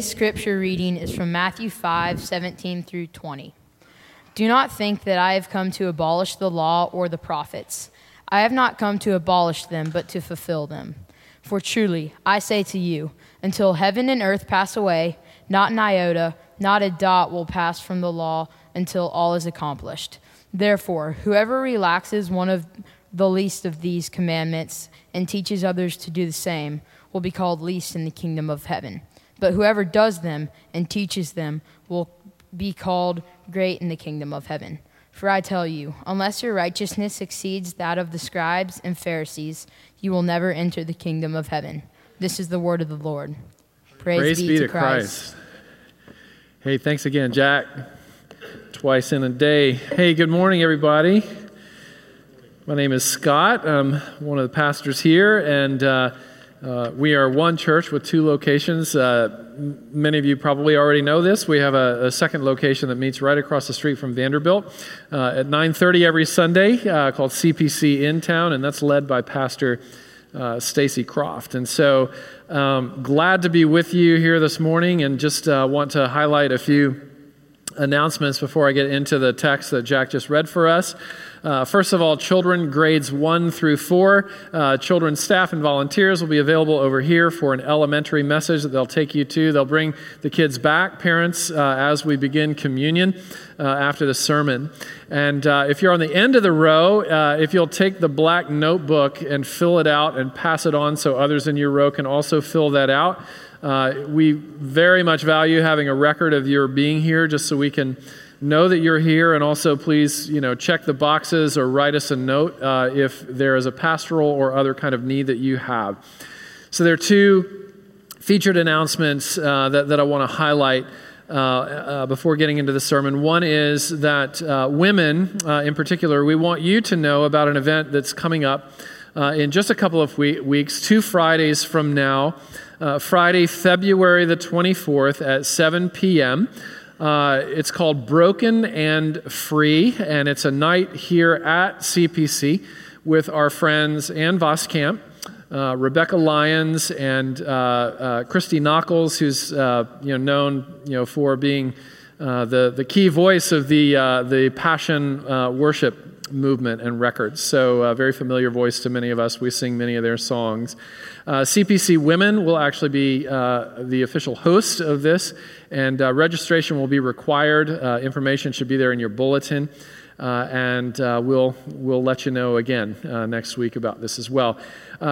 Scripture reading is from Matthew 5 17 through 20. Do not think that I have come to abolish the law or the prophets. I have not come to abolish them, but to fulfill them. For truly, I say to you, until heaven and earth pass away, not an iota, not a dot will pass from the law until all is accomplished. Therefore, whoever relaxes one of the least of these commandments and teaches others to do the same will be called least in the kingdom of heaven. But whoever does them and teaches them will be called great in the kingdom of heaven. For I tell you, unless your righteousness exceeds that of the scribes and Pharisees, you will never enter the kingdom of heaven. This is the word of the Lord. Praise, Praise be, be, to Christ. Christ. Hey, thanks again, Jack. Twice in a day. Hey, good morning, everybody. My name is Scott. I'm one of the pastors here, and uh, uh, we are one church with two locations. Uh, many of you probably already know this. We have a, a, second location that meets right across the street from Vanderbilt uh, at 9:30 every Sunday, uh, called CPC in Town, and that's led by Pastor uh, Stacy Croft. And so, um, glad to be with you here this morning, and just want to highlight a few announcements before I get into the text that Jack just read for us. Uh, first of all, children grades one through four, uh, children's staff and volunteers will be available over here for an elementary message that they'll take you to. They'll bring the kids back, parents, uh, as we begin communion uh, after the sermon. And uh, if you're on the end of the row, uh, if you'll take the black notebook and fill it out and pass it on so others in your row can also fill that out. We very much value having a record of your being here just so we can know that you're here. And also please you know check the boxes or write us a note uh, if there is a pastoral or other kind of need that you have. So there are two featured announcements uh, that, that i want to highlight uh, uh, before getting into the sermon. One is that uh, women uh, in particular we want you to know about an event that's coming up in just a couple of we- weeks two fridays from now friday february the 24th at 7 p.m uh, it's called Broken and Free, and it's a night here at CPC with our friends Ann Voskamp, uh, Rebekah Lyons, and uh, uh Christy Nockels, who's uh, you know, known you know, for being uh, the, the key voice of the, the Passion worship movement and records. So, a very familiar voice to many of us. We sing many of their songs. Uh, CPC Women will actually be uh, the official host of this, and uh, registration will be required. Uh, information should be there in your bulletin. Uh, and uh, we'll, we'll let you know again next week about this as well.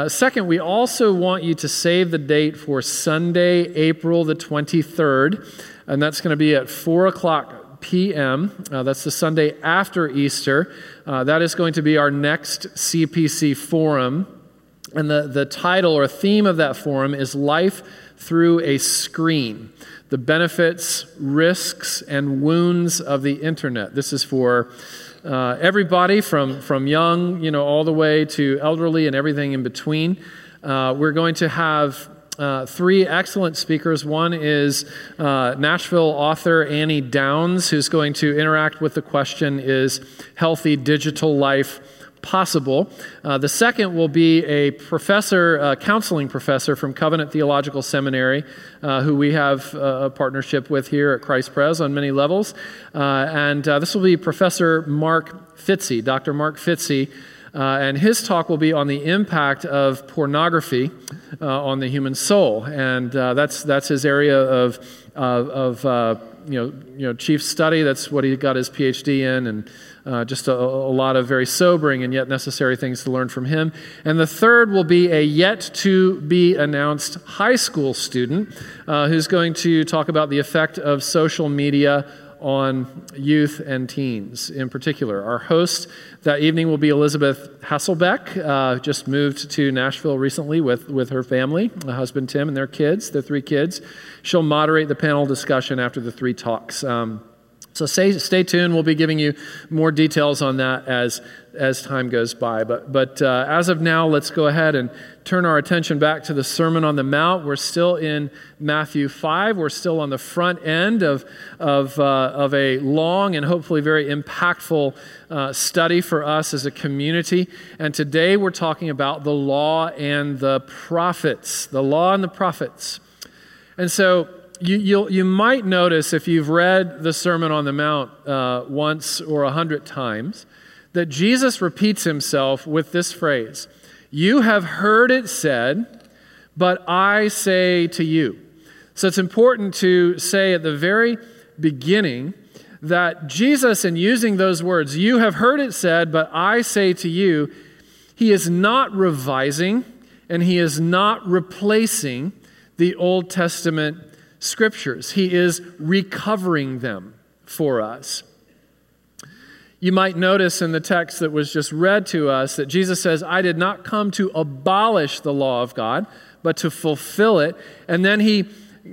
second, we also want you to save the date for Sunday, April the 23rd, and that's going to be at 4 o'clock p.m. Uh, that's the Sunday after Easter. Uh, that is going to be our next CPC forum. And the, the title or theme of that forum is Life Through a Screen The Benefits, Risks, and Wounds of the Internet. This is for uh, everybody from, from young, you know, all the way to elderly and everything in between. Uh, we're going to have uh, three excellent speakers. One is uh, Nashville author Annie Downs, who's going to interact with the question Is healthy digital life possible? Uh, the second will be a professor, a counseling professor from Covenant Theological Seminary, uh, who we have uh, a partnership with here at Christ Pres on many levels. Uh, and this will be Professor Mark Fitzy, Dr. Mark Fitzy. Uh, and his talk will be on the impact of pornography uh, on the human soul. And uh, that's, that's his area of, of uh, you, know, you know, chief study. That's what he got his PhD in. And uh, just a, a, lot of very sobering and yet necessary things to learn from him. And the third will be a yet to be announced high school student uh, who's going to talk about the effect of social media on youth and teens in particular. Our host that evening will be Elisabeth Hasselbeck, uh, just moved to Nashville recently with, with her family, her husband Tim, and their kids, their three kids. She'll moderate the panel discussion after the three talks. Um, so stay, stay tuned. We'll be giving you more details on that as, as time goes by. But, but uh, as of now, let's go ahead and turn our attention back to the Sermon on the Mount. We're still in Matthew 5. We're still on the front end of, of, uh, of a long and hopefully very impactful uh, study for us as a community. And today we're talking about the law and the prophets. The law and the prophets. And so you, you you might notice if you've read the Sermon on the Mount uh, once or a hundred times that Jesus repeats himself with this phrase You have heard it said, but I say to you. So it's important to say at the very beginning that Jesus, in using those words, you have heard it said, but I say to you, he is not revising and he is not replacing the Old Testament scriptures. He is recovering them for us. You might notice in the text that was just read to us that Jesus says, I did not come to abolish the law of God, but to fulfill it. And then he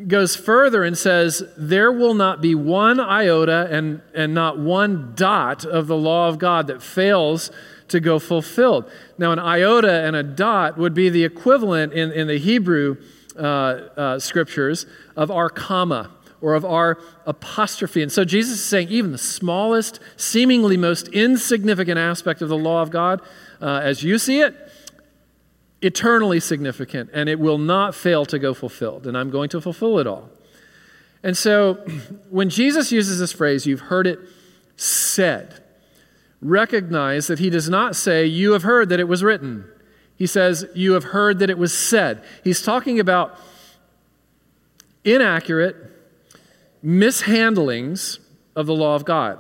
goes further and says, There will not be one iota and, and not one dot of the law of God that fails to go fulfilled. Now, an iota and a dot would be the equivalent in, in the Hebrew uh, uh, scriptures of our comma or of our apostrophe. And so Jesus is saying, even the smallest, seemingly most insignificant aspect of the law of God, uh, as you see it, eternally significant, and it will not fail to go fulfilled. And I'm going to fulfill it all. And so when Jesus uses this phrase, you've heard it said, recognize that he does not say, You have heard that it was written. He says, You have heard that it was said. He's talking about inaccurate mishandlings of the law of God,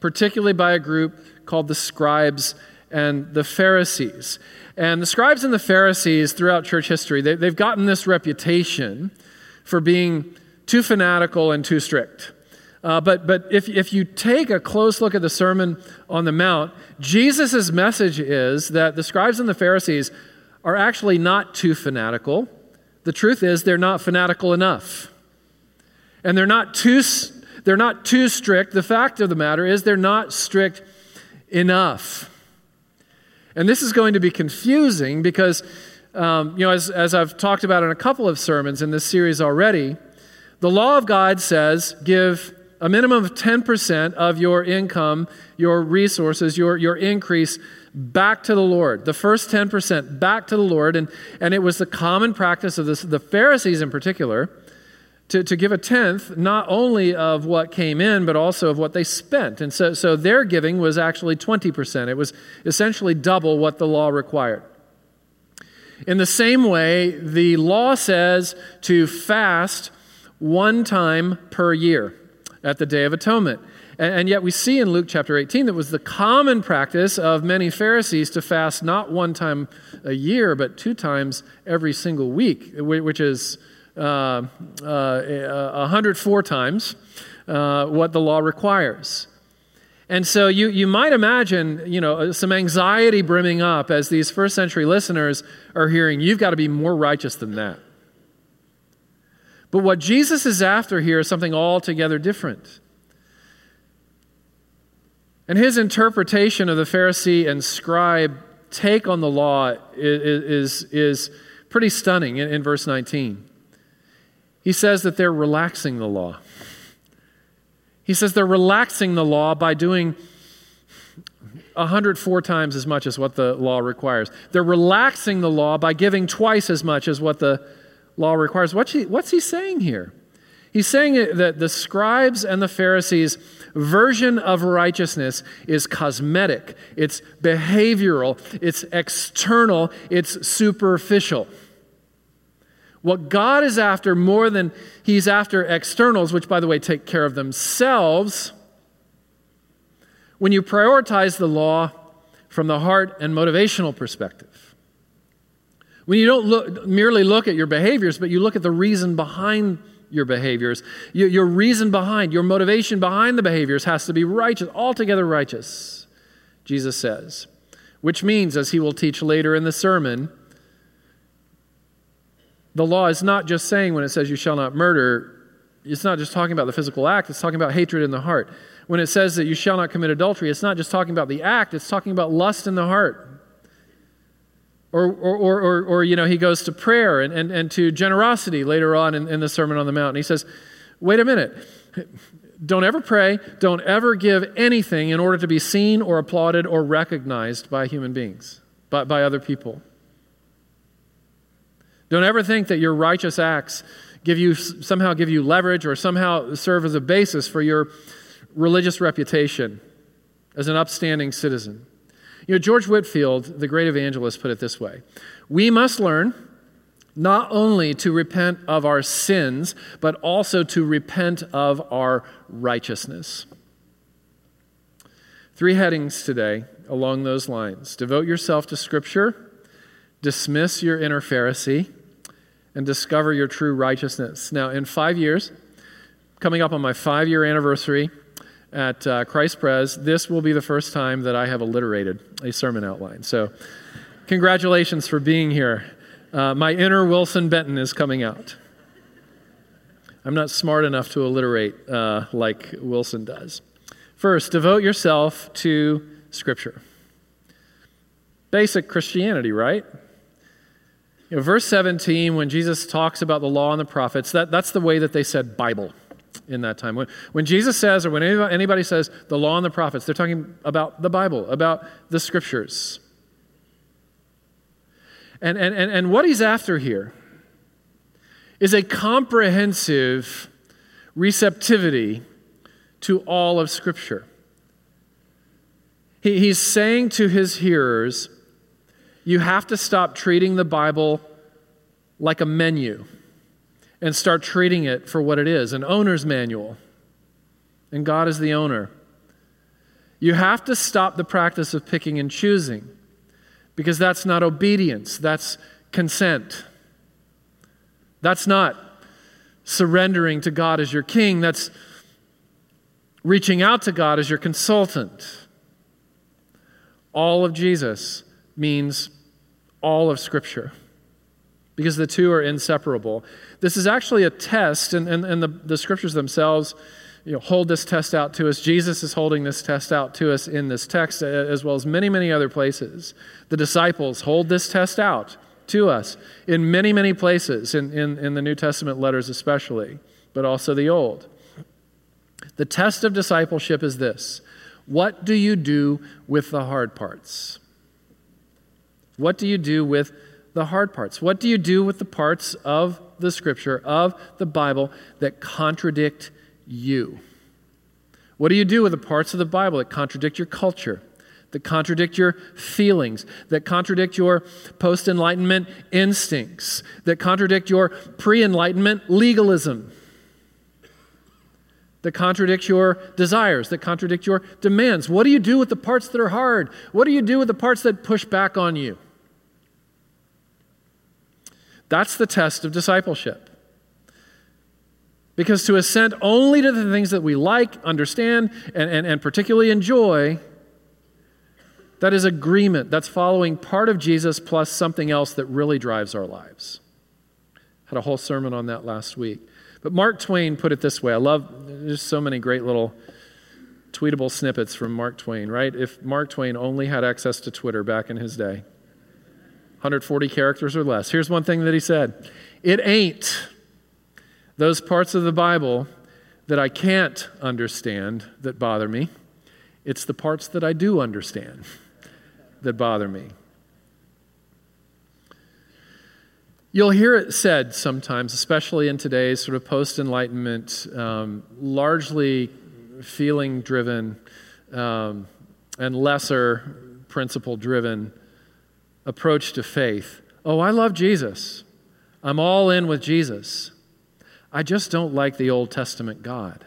particularly by a group called the scribes and the Pharisees. And the scribes and the Pharisees throughout church history, they, have gotten this reputation for being too fanatical and too strict. Uh, but but if, if you take a close look at the Sermon on the Mount, Jesus' message is that the scribes and the Pharisees are actually not too fanatical. The truth is, they're not fanatical enough. And they're not too, they're not too strict. The fact of the matter is, they're not strict enough. And this is going to be confusing because, um, you know, as, as I've talked about in a couple of sermons in this series already, the law of God says give a minimum of 10% of your income, your resources, your, your increase back to the Lord. The first 10% back to the Lord. And, and it was the common practice of this, the Pharisees in particular to, to give a tenth, not only of what came in, but also of what they spent. And so, so their giving was actually 20%. It was essentially double what the law required. In the same way, the law says to fast one time per year at the Day of Atonement. And, and yet we see in Luke chapter 18 that was the common practice of many Pharisees to fast not one time a year, but two times every single week, which is uh, uh, 104 times uh, what the law requires. And so you, you might imagine, you know, some anxiety brimming up as these first century listeners are hearing, you've got to be more righteous than that. But what Jesus is after here is something altogether different. And his interpretation of the Pharisee and scribe take on the law is, is, is pretty stunning in, in verse 19. He says that they're relaxing the law. He says they're relaxing the law by doing 104 times as much as what the law requires. They're relaxing the law by giving twice as much as what the law requires. What's he, what's he saying here? He's saying that the scribes and the Pharisees' version of righteousness is cosmetic, it's behavioral, it's external, it's superficial. What God is after more than He's after externals, which, by the way, take care of themselves, when you prioritize the law from the heart and motivational perspective. When you don't look, merely look at your behaviors, but you look at the reason behind your behaviors. Your, your reason behind, your motivation behind the behaviors has to be righteous, altogether righteous, Jesus says. Which means, as he will teach later in the sermon, the law is not just saying when it says you shall not murder, it's not just talking about the physical act, it's talking about hatred in the heart. When it says that you shall not commit adultery, it's not just talking about the act, it's talking about lust in the heart. Or, or, or, or, or you know, he goes to prayer and, and, and to generosity later on in, in the Sermon on the Mount. And he says, wait a minute. Don't ever pray. Don't ever give anything in order to be seen or applauded or recognized by human beings, by, by other people. Don't ever think that your righteous acts, give you somehow give you leverage or somehow serve as a basis for your religious reputation as an upstanding citizen. You know, George Whitefield, the great evangelist, put it this way We must learn not only to repent of our sins, but also to repent of our righteousness. Three headings today along those lines devote yourself to Scripture, dismiss your inner Pharisee, and discover your true righteousness. Now, in five years, coming up on my five year anniversary at uh, Christ Pres, this will be the first time that I have alliterated a sermon outline. So, congratulations for being here. Uh, my inner Wilson Benton is coming out. I'm not smart enough to alliterate uh, like Wilson does. First, devote yourself to Scripture. Basic Christianity, right? You know, verse 17, when Jesus talks about the law and the prophets, that, that's the way that they said Bible in that time. When, when Jesus says, or when anybody, says the law and the prophets, they're talking about the Bible, about the Scriptures. And, and, and, and what he's after here is a comprehensive receptivity to all of Scripture. He, he's saying to his hearers, you have to stop treating the Bible like a menu and start treating it for what it is an owner's manual. And God is the owner. You have to stop the practice of picking and choosing because that's not obedience, that's consent. That's not surrendering to God as your king, that's reaching out to God as your consultant. All of Jesus means all of Scripture because the two are inseparable. This is actually a test, and, and, and the, the Scriptures themselves you know, hold this test out to us. Jesus is holding this test out to us in this text, as well as many, many other places. The disciples hold this test out to us in many, many places, in, in, in the New Testament letters especially, but also the Old. The test of discipleship is this What do you do with the hard parts? What do you do with the hard parts? What do you do with the parts of the Scripture, of the Bible, that contradict you? What do you do with the parts of the Bible that contradict your culture, that contradict your feelings, that contradict your post Enlightenment instincts, that contradict your pre Enlightenment legalism, that contradict your desires, that contradict your demands? What do you do with the parts that are hard? What do you do with the parts that push back on you? That's the test of discipleship. Because to assent only to the things that we like, understand, and, and, and particularly enjoy, that is agreement. That's following part of Jesus plus something else that really drives our lives. Had a whole sermon on that last week. But Mark Twain put it this way. I love, there's so many great little tweetable snippets from Mark Twain, right? If Mark Twain only had access to Twitter back in his day, 140 characters or less. Here's one thing that he said It ain't those parts of the Bible that I can't understand that bother me. It's the parts that I do understand that bother me. You'll hear it said sometimes, especially in today's sort of post Enlightenment, um, largely feeling driven um, and lesser principle driven approach to faith. Oh, I love Jesus. I'm all in with Jesus. I just don't like the Old Testament God.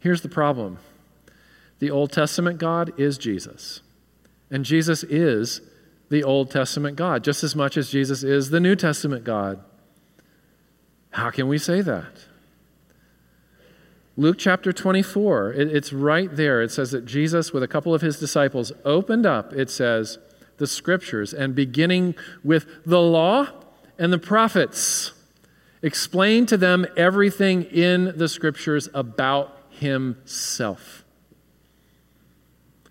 Here's the problem the Old Testament God is Jesus, and Jesus is the Old Testament God, just as much as Jesus is the New Testament God. How can we say that? Luke chapter 24, it, it's right there. It says that Jesus, with a couple of his disciples, opened up, it says, the scriptures, and beginning with the law and the prophets Explain to them everything in the scriptures about himself.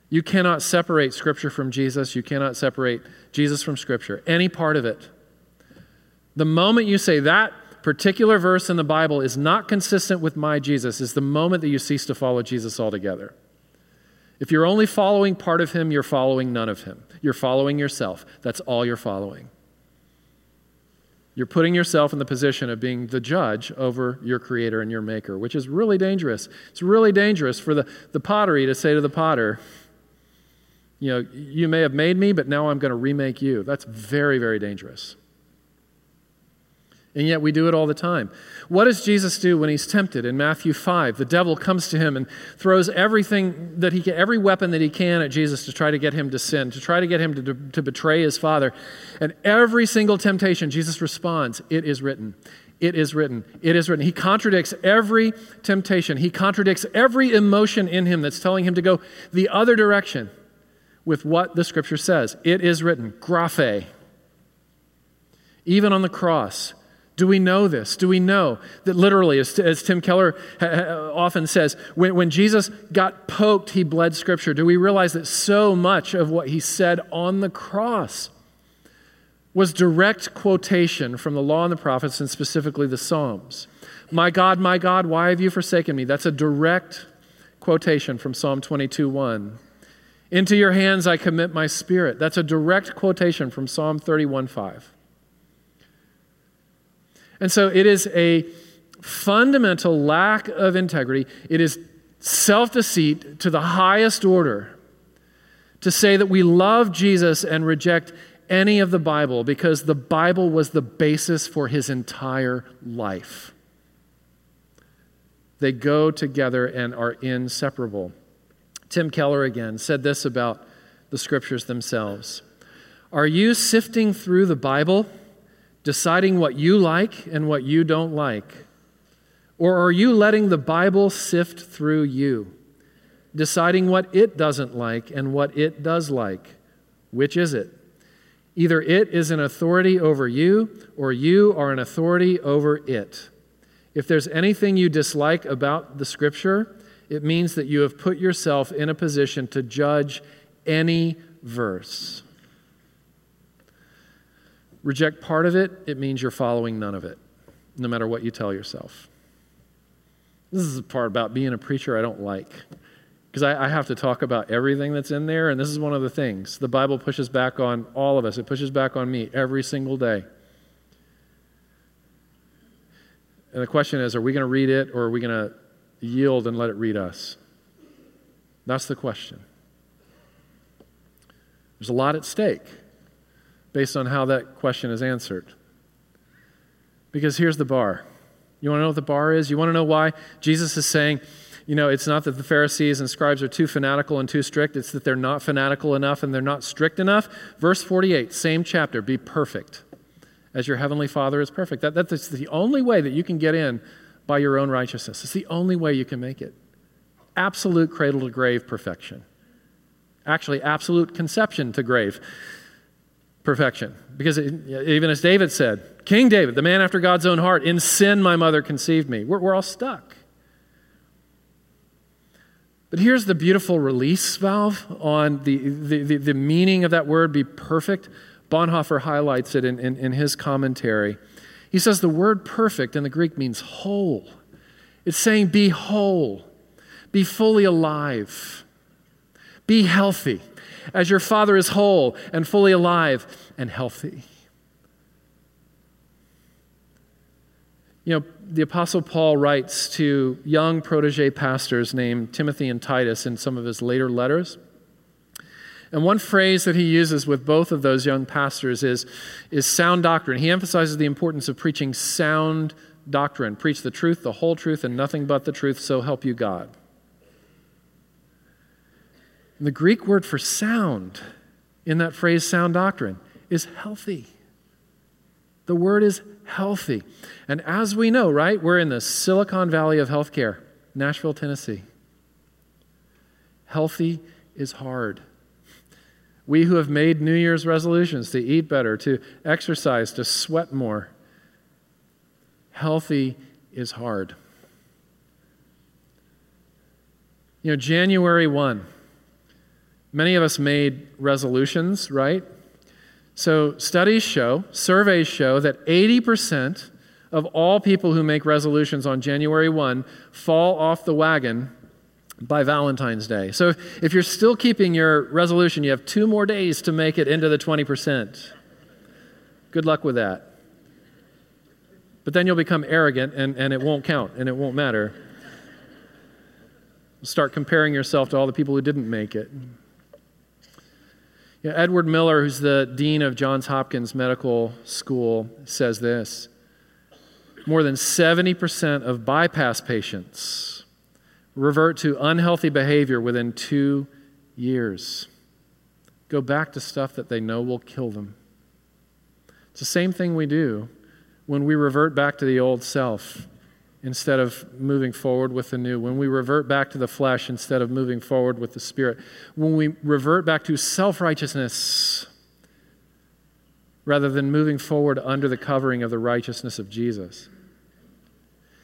You cannot separate scripture from Jesus. You cannot separate Jesus from scripture, any part of it. The moment you say that particular verse in the Bible is not consistent with my Jesus is the moment that you cease to follow Jesus altogether. If you're only following part of him, you're following none of him. You're following yourself. That's all you're following. You're putting yourself in the position of being the judge over your creator and your maker, which is really dangerous. It's really dangerous for the, the pottery to say to the potter, you know, you may have made me, but now I'm going to remake you. That's very, very dangerous. And yet we do it all the time. What does Jesus do when he's tempted? In Matthew 5, the devil comes to him and throws everything that he can, every weapon that he can at Jesus to try to get him to sin, to try to get him to, to betray his father. And every single temptation, Jesus responds, It is written. It is written. It is written. He contradicts every temptation. He contradicts every emotion in him that's telling him to go the other direction with what the scripture says. It is written. Graphe. Even on the cross, do we know this? Do we know that literally, as, as Tim Keller often says, when, when Jesus got poked, he bled Scripture? Do we realize that so much of what he said on the cross was direct quotation from the law and the prophets, and specifically the Psalms? My God, my God, why have you forsaken me? That's a direct quotation from Psalm 22 1. Into your hands I commit my spirit. That's a direct quotation from Psalm 31 5. And so it is a fundamental lack of integrity. It is self deceit to the highest order to say that we love Jesus and reject any of the Bible because the Bible was the basis for his entire life. They go together and are inseparable. Tim Keller again said this about the scriptures themselves Are you sifting through the Bible? Deciding what you like and what you don't like? Or are you letting the Bible sift through you, deciding what it doesn't like and what it does like? Which is it? Either it is an authority over you, or you are an authority over it. If there's anything you dislike about the scripture, it means that you have put yourself in a position to judge any verse reject part of it, it means you're following none of it, no matter what you tell yourself. This is the part about being a preacher I don't like. Because I, I, have to talk about everything that's in there, and this is one of the things. The Bible pushes back on all of us, it pushes back on me every single day. And the question is are we going to read it, or are we going to yield and let it read us? That's the question. There's a lot at stake based on how that question is answered. Because here's the bar. You want to know what the bar is? You want to know why Jesus is saying, you know, it's not that the Pharisees and scribes are too fanatical and too strict, it's that they're not fanatical enough and they're not strict enough. Verse 48, same chapter, be perfect as your heavenly Father is perfect. That, that's the only way that you can get in by your own righteousness. It's the only way you can make it. Absolute cradle to grave perfection. Actually, absolute conception to grave perfection. Because it, even as David said, King David, the man after God's own heart, in sin my mother conceived me. We're, we're all stuck. But here's the beautiful release valve on the, the, the, the meaning of that word, be perfect. Bonhoeffer highlights it in, in, in his commentary. He says the word perfect in the Greek means whole. It's saying be whole, be fully alive, be healthy as your Father is whole and fully alive and healthy. You know, the Apostle Paul writes to young protege pastors named Timothy and Titus in some of his later letters. And one phrase that he uses with both of those young pastors is, is sound doctrine. He emphasizes the importance of preaching sound doctrine. Preach the truth, the whole truth, and nothing but the truth, so help you God. The Greek word for sound in that phrase, sound doctrine, is healthy. The word is healthy. And as we know, right, we're in the Silicon Valley of healthcare, Nashville, Tennessee. Healthy is hard. We who have made New Year's resolutions to eat better, to exercise, to sweat more, healthy is hard. You know, January 1, Many of us made resolutions, right? So, studies show, surveys show that 80% of all people who make resolutions on January 1 fall off the wagon by Valentine's Day. So, if you're still keeping your resolution, you have two more days to make it into the 20%. Good luck with that. But then you'll become arrogant and, and it won't count and it won't matter. Start comparing yourself to all the people who didn't make it. Yeah, Edward Miller, who's the dean of Johns Hopkins Medical School, says this More than 70% of bypass patients revert to unhealthy behavior within two years. Go back to stuff that they know will kill them. It's the same thing we do when we revert back to the old self instead of moving forward with the new, when we revert back to the flesh instead of moving forward with the spirit, when we revert back to self righteousness rather than moving forward under the covering of the righteousness of Jesus.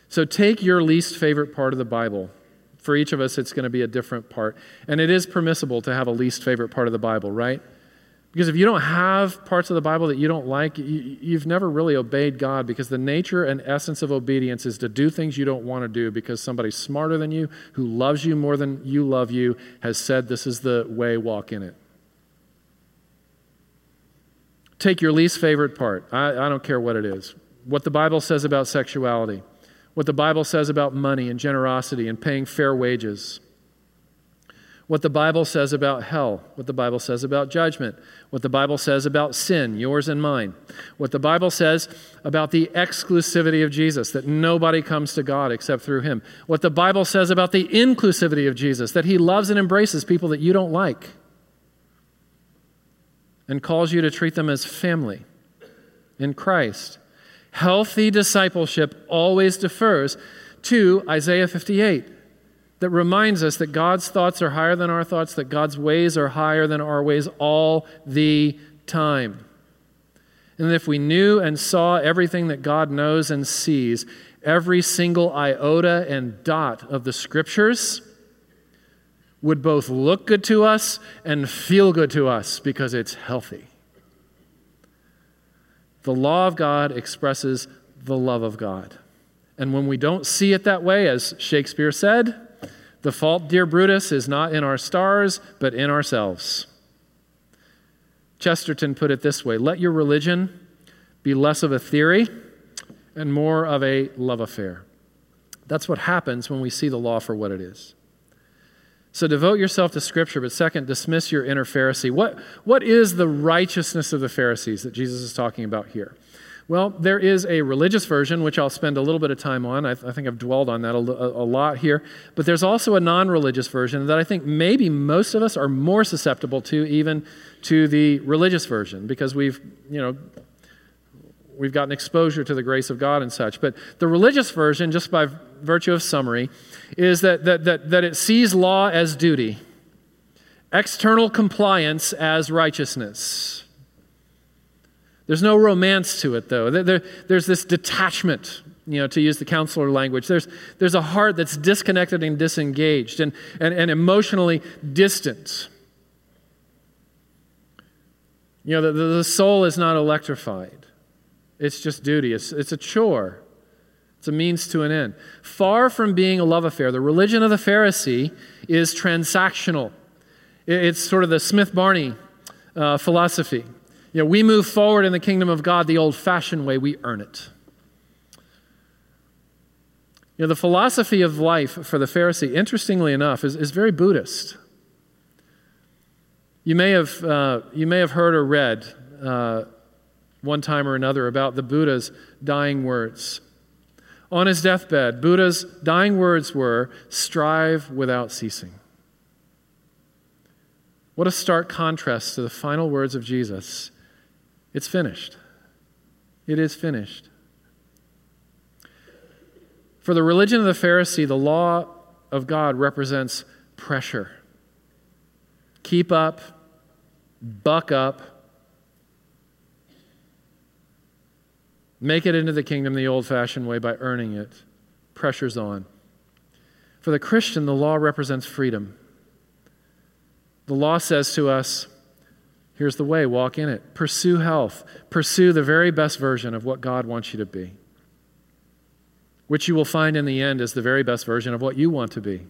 So take your least favorite part of the Bible. For each of us, it's going to be a different part. And it is permissible to have a least favorite part of the Bible, right? Because if you don't have parts of the Bible that you don't like, you, have never really obeyed God because the nature and essence of obedience is to do things you don't want to do because somebody smarter than you, who loves you more than you love you, has said this is the way, walk in it. Take your least favorite part. I, I don't care what it is. What the Bible says about sexuality, what the Bible says about money and generosity and paying fair wages what the Bible says about hell, what the Bible says about judgment, what the Bible says about sin, yours and mine, what the Bible says about the exclusivity of Jesus, that nobody comes to God except through him, what the Bible says about the inclusivity of Jesus, that he loves and embraces people that you don't like and calls you to treat them as family in Christ. Healthy discipleship always defers to Isaiah 58 that reminds us that God's thoughts are higher than our thoughts, that God's ways are higher than our ways all the time. And if we knew and saw everything that God knows and sees, every single iota and dot of the scriptures would both look good to us and feel good to us because it's healthy. The law of God expresses the love of God. And when we don't see it that way, as Shakespeare said, the fault, dear Brutus, is not in our stars, but in ourselves. Chesterton put it this way Let your religion be less of a theory and more of a love affair. That's what happens when we see the law for what it is. So devote yourself to Scripture, but second, dismiss your inner Pharisee. What, what is the righteousness of the Pharisees that Jesus is talking about here? Well, there is a religious version, which I'll spend a little bit of time on. I, th- I think I've dwelled on that a, a, lot here. But there's also a non religious version that I think maybe most of us are more susceptible to, even to the religious version, because we've, you know, we've gotten exposure to the grace of God and such. But the religious version, just by virtue of summary, is that, that, that, that it sees law as duty, external compliance as righteousness. There's no romance to it, though. There, there's this detachment, you know, to use the counselor language. There's, there's a heart that's disconnected and disengaged and, and, and emotionally distant. You know, the, the soul is not electrified, it's just duty, it's, it's a chore. It's a means to an end. Far from being a love affair, the religion of the Pharisee is transactional. It's sort of the Smith Barney uh, philosophy. You know, we move forward in the kingdom of God the old fashioned way, we earn it. You know, the philosophy of life for the Pharisee, interestingly enough, is, is very Buddhist. You may have, uh, you may have heard or read uh, one time or another about the Buddha's dying words. On his deathbed, Buddha's dying words were strive without ceasing. What a stark contrast to the final words of Jesus it's finished. It is finished. For the religion of the Pharisee, the law of God represents pressure. Keep up, buck up, make it into the kingdom the old fashioned way by earning it. Pressure's on. For the Christian, the law represents freedom. The law says to us, Here's the way walk in it. Pursue health. Pursue the very best version of what God wants you to be, which you will find in the end is the very best version of what you want to be.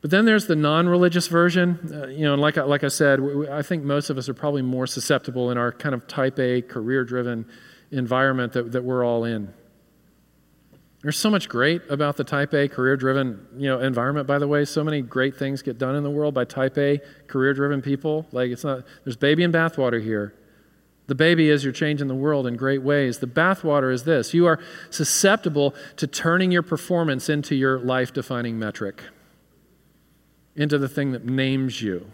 But then there's the non religious version. Uh, you know, like, like I said, we, I think most of us are probably more susceptible in our kind of type A, career driven environment that, that we're all in. There's so much great about the type A career driven you know, environment, by the way. So many great things get done in the world by type A career driven people. Like it's not, there's baby and bathwater here. The baby is you're changing the world in great ways. The bathwater is this you are susceptible to turning your performance into your life defining metric, into the thing that names you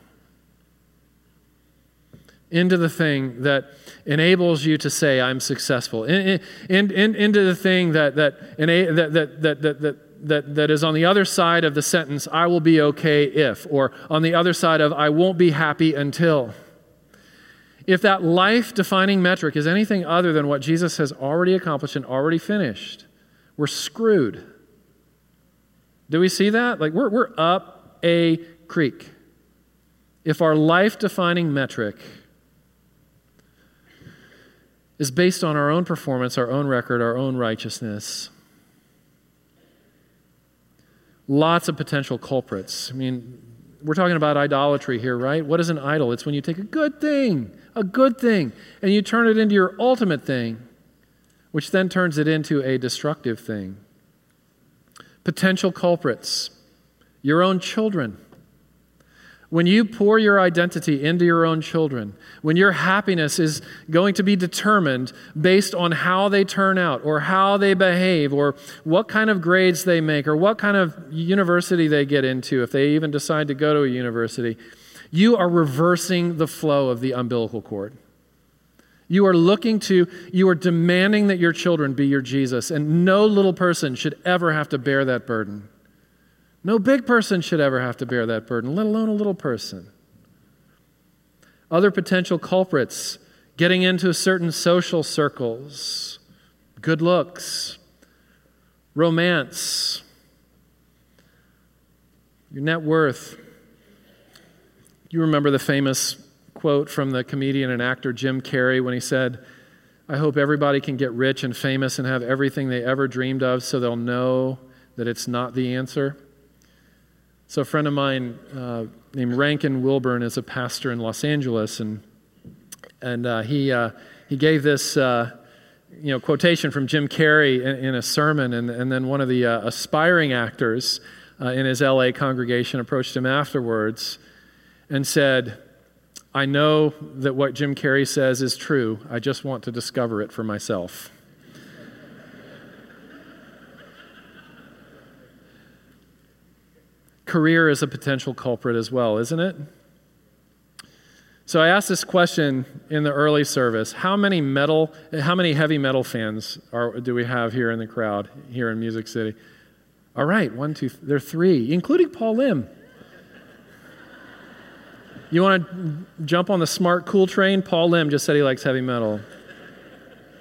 into the thing that enables you to say, I'm successful, in, in, in, into the thing that, that, that, that, that, that, that, that is on the other side of the sentence, I will be okay if, or on the other side of, I won't be happy until. If that life defining metric is anything other than what Jesus has already accomplished and already finished, we're screwed. Do we see that? Like, we're, we're up a creek. If our life defining metric is based on our own performance, our own record, our own righteousness. Lots of potential culprits. I mean, we're talking about idolatry here, right? What is an idol? It's when you take a good thing, a good thing, and you turn it into your ultimate thing, which then turns it into a destructive thing. Potential culprits, your own children when you pour your identity into your own children, when your happiness is going to be determined based on how they turn out or how they behave or what kind of grades they make or what kind of university they get into, if they even decide to go to a university, you are reversing the flow of the umbilical cord. You are looking to, you are demanding that your children be your Jesus, and no little person should ever have to bear that burden. No big person should ever have to bear that burden, let alone a little person. Other potential culprits getting into certain social circles, good looks, romance, your net worth. You remember the famous quote from the comedian and actor Jim Carrey when he said, I hope everybody can get rich and famous and have everything they ever dreamed of so they'll know that it's not the answer. So, a friend of mine uh, named Rankin Wilbourne is a pastor in Los Angeles, and, and uh, he, uh, he gave this uh, you know, quotation from Jim Carrey in, in, a sermon, and, and then one of the uh, aspiring actors uh, in his LA congregation approached him afterwards and said, I know that what Jim Carrey says is true. I just want to discover it for myself. Career is a potential culprit as well, isn't it? So I asked this question in the early service. How many metal, how many heavy metal fans are, do we have here in the crowd, here in Music City? All right, one, two, there are three, including Paul Lim. You want to jump on the smart, cool train? Paul Lim just said he likes heavy metal.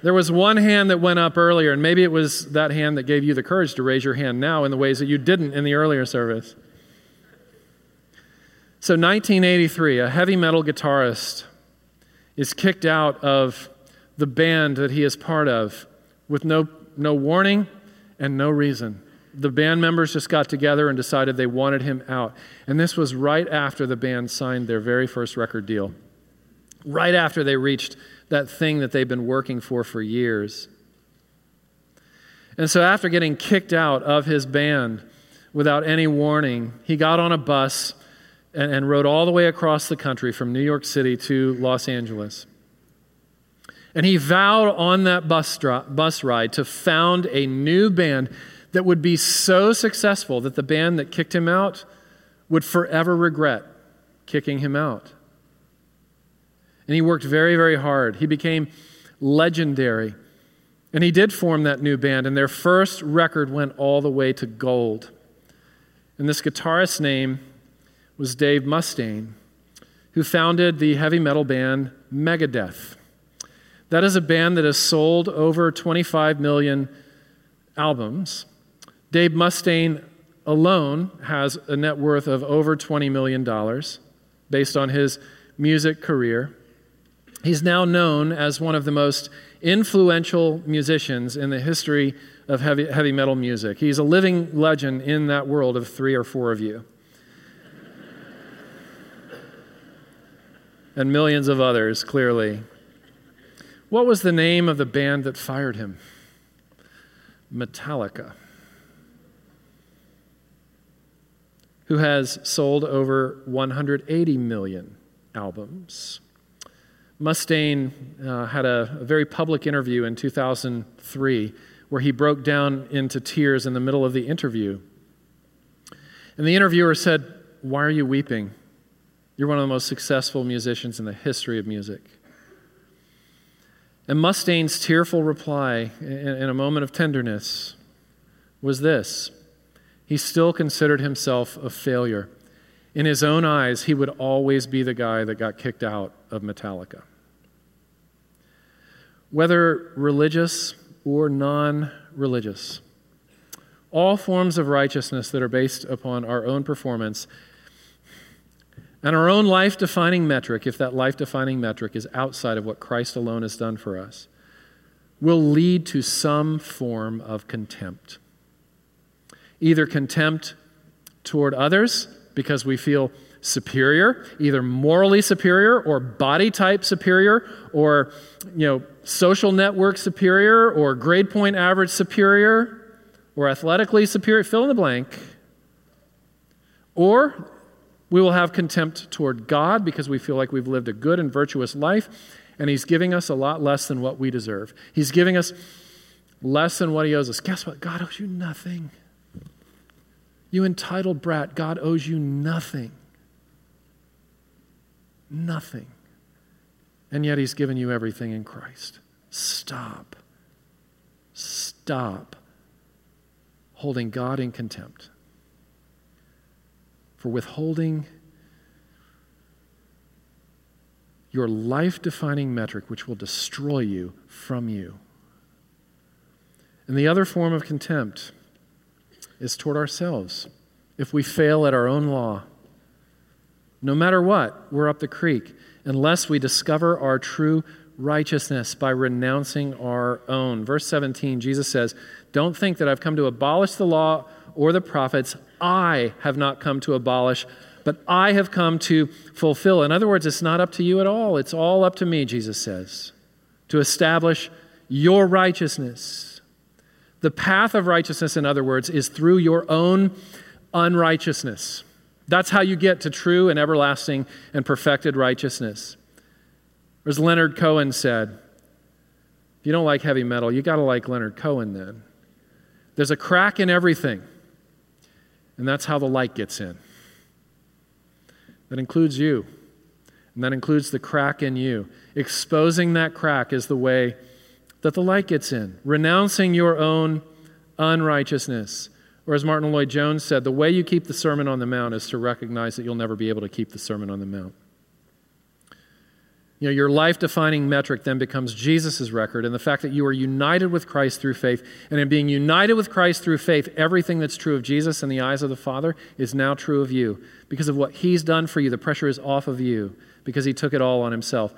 There was one hand that went up earlier, and maybe it was that hand that gave you the courage to raise your hand now in the ways that you didn't in the earlier service. So, 1983, a heavy metal guitarist is kicked out of the band that he is part of with no, no warning and no reason. The band members just got together and decided they wanted him out. And this was right after the band signed their very first record deal, right after they reached that thing that they've been working for for years. And so, after getting kicked out of his band without any warning, he got on a bus and, and rode all the way across the country from New York City to Los Angeles. And he vowed on that bus, bus ride to found a new band that would be so successful that the band that kicked him out would forever regret kicking him out. And he worked very, very hard. He became legendary. And he did form that new band, and their first record went all the way to gold. And this guitarist's name was Dave Mustaine, who founded the heavy metal band Megadeth. That is a band that has sold over 25 million albums. Dave Mustaine alone has a net worth of over $20 million based on his music career. He's now known as one of the most influential musicians in the history of heavy, heavy metal music. He's a living legend in that world of three or four of you. And millions of others, clearly. What was the name of the band that fired him? Metallica. Who has sold over 180 million albums. Mustaine uh, had a, a very public interview in 2003 where he broke down into tears in the middle of the interview. And the interviewer said, Why are you weeping? You're one of the most successful musicians in the history of music. And Mustaine's tearful reply in a moment of tenderness was this He still considered himself a failure. In his own eyes, he would always be the guy that got kicked out of Metallica. Whether religious or non religious, all forms of righteousness that are based upon our own performance and our own life defining metric, if that life defining metric is outside of what Christ alone has done for us, will lead to some form of contempt. Either contempt toward others because we feel superior, either morally superior or body type superior or you know social network superior or grade point average superior or athletically superior, fill in the blank. Or we will have contempt toward God because we feel like we've lived a good and virtuous life, and He's giving us a lot less than what we deserve. He's giving us less than what He owes us. Guess what? God owes you nothing. You entitled brat, God owes you nothing. Nothing. And yet He's given you everything in Christ. Stop. Stop holding God in contempt for withholding your life defining metric, which will destroy you from you. And the other form of contempt is toward ourselves. If we fail at our own law, no matter what, we're up the creek unless we discover our true righteousness by renouncing our own. Verse 17, Jesus says, Don't think that I've come to abolish the law or the prophets. I have not come to abolish, but I have come to fulfill. In other words, it's not up to you at all. It's all up to me, Jesus says, to establish your righteousness. The path of righteousness, in other words, is through your own unrighteousness. That's how you get to true and everlasting and perfected righteousness. As Leonard Cohen said, if you don't like heavy metal, you got to like Leonard Cohen then. There's a crack in everything. And that's how the light gets in. That includes you. And that includes the crack in you. Exposing that crack is the way that the light gets in. Renouncing your own unrighteousness. Or as Martyn Lloyd-Jones said, the way you keep the Sermon on the Mount is to recognize that you'll never be able to keep the Sermon on the Mount. You know, your life defining metric then becomes Jesus' record and the fact that you are united with Christ through faith. And in being united with Christ through faith, everything that's true of Jesus in the eyes of the Father is now true of you. Because of what He's done for you, the pressure is off of you because He took it all on Himself.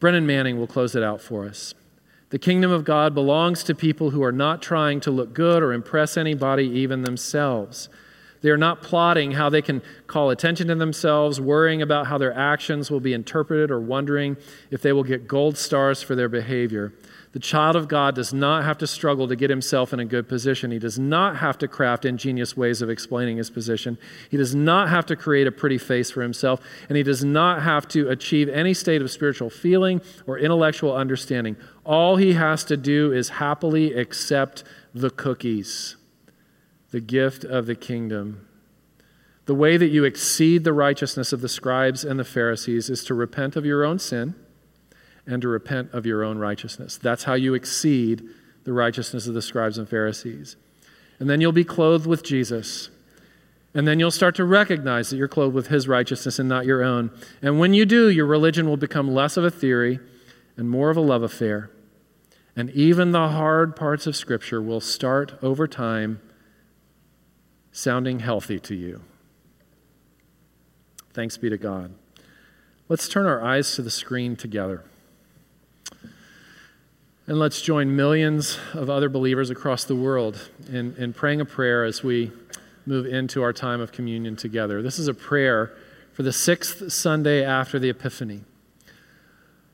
Brennan Manning will close it out for us. The kingdom of God belongs to people who are not trying to look good or impress anybody, even themselves. They are not plotting how they can call attention to themselves, worrying about how their actions will be interpreted, or wondering if they will get gold stars for their behavior. The child of God does not have to struggle to get himself in a good position. He does not have to craft ingenious ways of explaining his position. He does not have to create a pretty face for himself. And he does not have to achieve any state of spiritual feeling or intellectual understanding. All he has to do is happily accept the cookies the gift of the kingdom. The way that you exceed the righteousness of the scribes and the Pharisees is to repent of your own sin and to repent of your own righteousness. That's how you exceed the righteousness of the scribes and Pharisees. And then you'll be clothed with Jesus. And then you'll start to recognize that you're clothed with his righteousness and not your own. And when you do, your religion will become less of a theory and more of a love affair. And even the hard parts of Scripture will start over time sounding healthy to you. Thanks be to God. Let's turn our eyes to the screen together. And let's join millions of other believers across the world in, in praying a prayer as we move into our time of communion together. This is a prayer for the sixth Sunday after the Epiphany.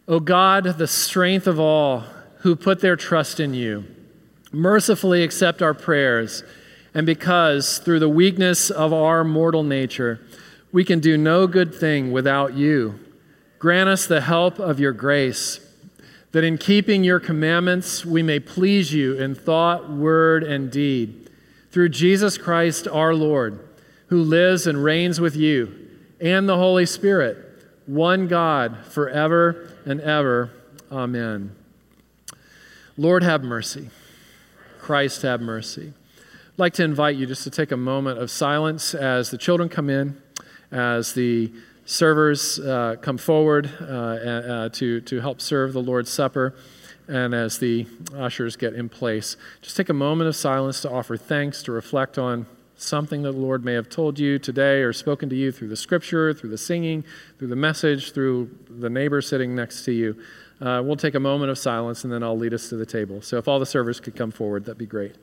O God, the strength of all who put their trust in you, mercifully accept our prayers, and because through the weakness of our mortal nature, we can do no good thing without you, grant us the help of your grace, that in keeping your commandments we may please you in thought, word, and deed. Through Jesus Christ our Lord, who lives and reigns with you and the Holy Spirit, one God, forever and ever. Amen. Lord, have mercy. Christ, have mercy. Like to invite you just to take a moment of silence as the children come in, as the servers uh, come forward uh, uh, to, to help serve the Lord's Supper, and as the ushers get in place. Just take a moment of silence to offer thanks, to reflect on something that the Lord may have told you today or spoken to you through the scripture, through the singing, through the message, through the neighbor sitting next to you. Uh, we'll take a moment of silence and then I'll lead us to the table. So if all the servers could come forward, that'd be great.